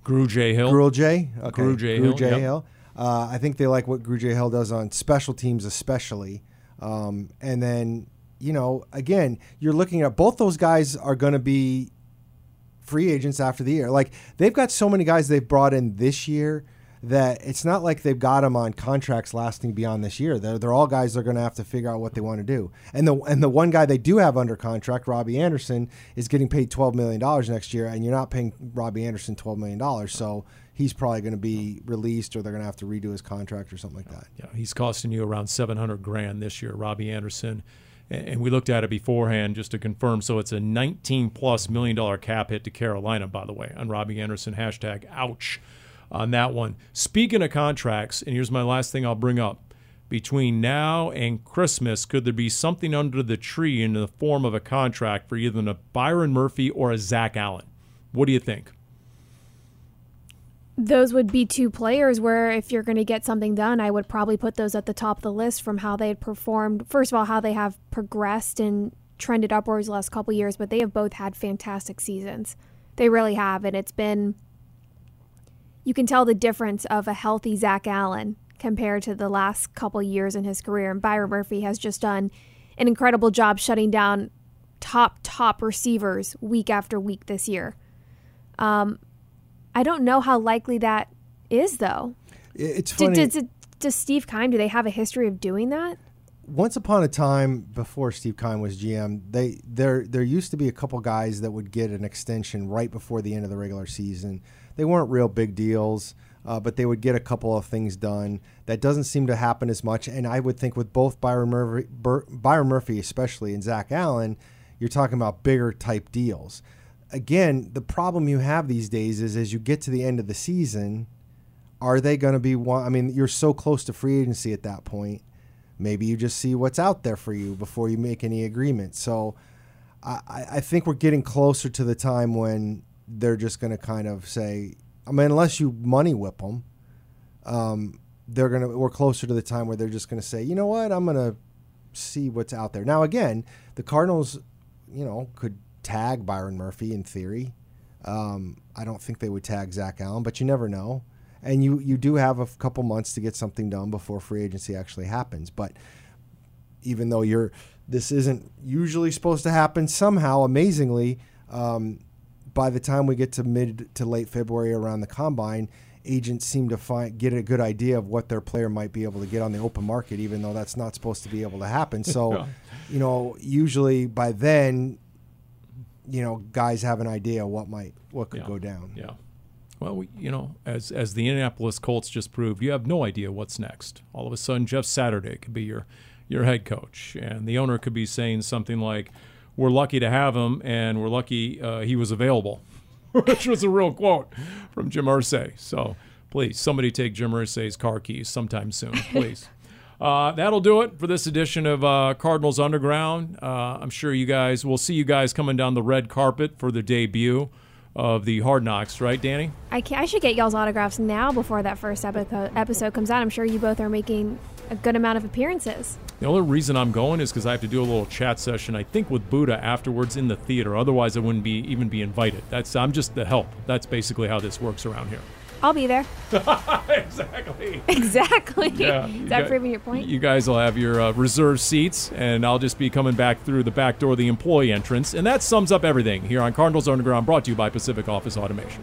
Gru- Grugier Hill. Grugier. Okay. Grugier Hill, Grugier yep. Hill. Uh, I think they like what Grugier Hill does on special teams, especially. Um, and then, you know, again, you're looking at both those guys are going to be free agents after the year. Like they've got so many guys they've brought in this year that it's not like they've got them on contracts lasting beyond this year. They're, they're all guys they're going to have to figure out what they want to do. And the and the one guy they do have under contract, Robbie Anderson, is getting paid twelve million dollars next year, and you're not paying Robbie Anderson twelve million dollars, so he's probably going to be released, or they're going to have to redo his contract or something like that. Yeah, he's costing you around 700 grand this year, Robbie Anderson. And and we looked at it beforehand just to confirm. So it's a 19 plus million dollar cap hit to Carolina, by the way, on Robbie Anderson. Hashtag ouch on that one. Speaking of contracts, and here's my last thing I'll bring up. Between now and Christmas, could there be something under the tree in the form of a contract for either a Byron Murphy or a Zach Allen? What do you think? Those would be two players where if you're going to get something done, I would probably put those at the top of the list from how they had performed. First of all, how they have progressed and trended upwards the last couple years, but they have both had fantastic seasons. They really have, and it's been. You can tell the difference of a healthy Zach Allen compared to the last couple years in his career. And Byron Murphy has just done an incredible job shutting down top top receivers week after week this year. Um, I don't know how likely that is, though. It's funny. does, it- does Steve Keim, do they have a history of doing that? once upon a time before Steve Keim was GM, they there there used to be a couple guys that would get an extension right before the end of the regular season. They weren't real big deals, uh, but they would get a couple of things done. That doesn't seem to happen as much. And I would think with both Byron Murphy, Bur- Byron Murphy especially, and Zach Allen, you're talking about bigger type deals. Again, the problem you have these days is as you get to the end of the season, are they going to be one? I mean, you're so close to free agency at that point maybe you just see what's out there for you before you make any agreement. So I, I think we're getting closer to the time when they're just going to kind of say, I mean, unless you money whip them, um, they're going to, we're closer to the time where they're just going to say, you know what, I'm going to see what's out there. Now, again, the Cardinals, you know, could tag Byron Murphy in theory. Um, I don't think they would tag Zach Allen, but you never know and you you do have a couple months to get something done before free agency actually happens. But even though you're this isn't usually supposed to happen, somehow amazingly, um, by the time we get to mid to late February around the combine, agents seem to find get a good idea of what their player might be able to get on the open market, even though that's not supposed to be able to happen. *laughs* So, yeah. you know, usually by then, you know, guys have an idea what might what could yeah. go down. Yeah. Well, we, you know, as as the Indianapolis Colts just proved, you have no idea what's next. All of a sudden, Jeff Saturday could be your your head coach, and the owner could be saying something like, "We're lucky to have him, and we're lucky uh, he was available," *laughs* which was a real quote from Jim Irsay. So please, somebody take Jim Irsay's car keys sometime soon, *laughs* please. Uh, that'll do it for this edition of uh, Cardinals Underground. Uh, I'm sure you guys will see you guys coming down the red carpet for the debut of the Hard Knocks, right, Danny? I, can, I should get y'all's autographs now before that first epico- episode comes out. I'm sure you both are making a good amount of appearances. The only reason I'm going is because I have to do a little chat session. I think with Budda afterwards in the theater. Otherwise, I wouldn't be even be invited. That's I'm just the help. That's basically how this works around here. I'll be there. *laughs* exactly. Exactly. Yeah, Is that proving your point? You guys will have your uh, reserved seats, and I'll just be coming back through the back door of the employee entrance. And that sums up everything here on Cardinals Underground, brought to you by Pacific Office Automation.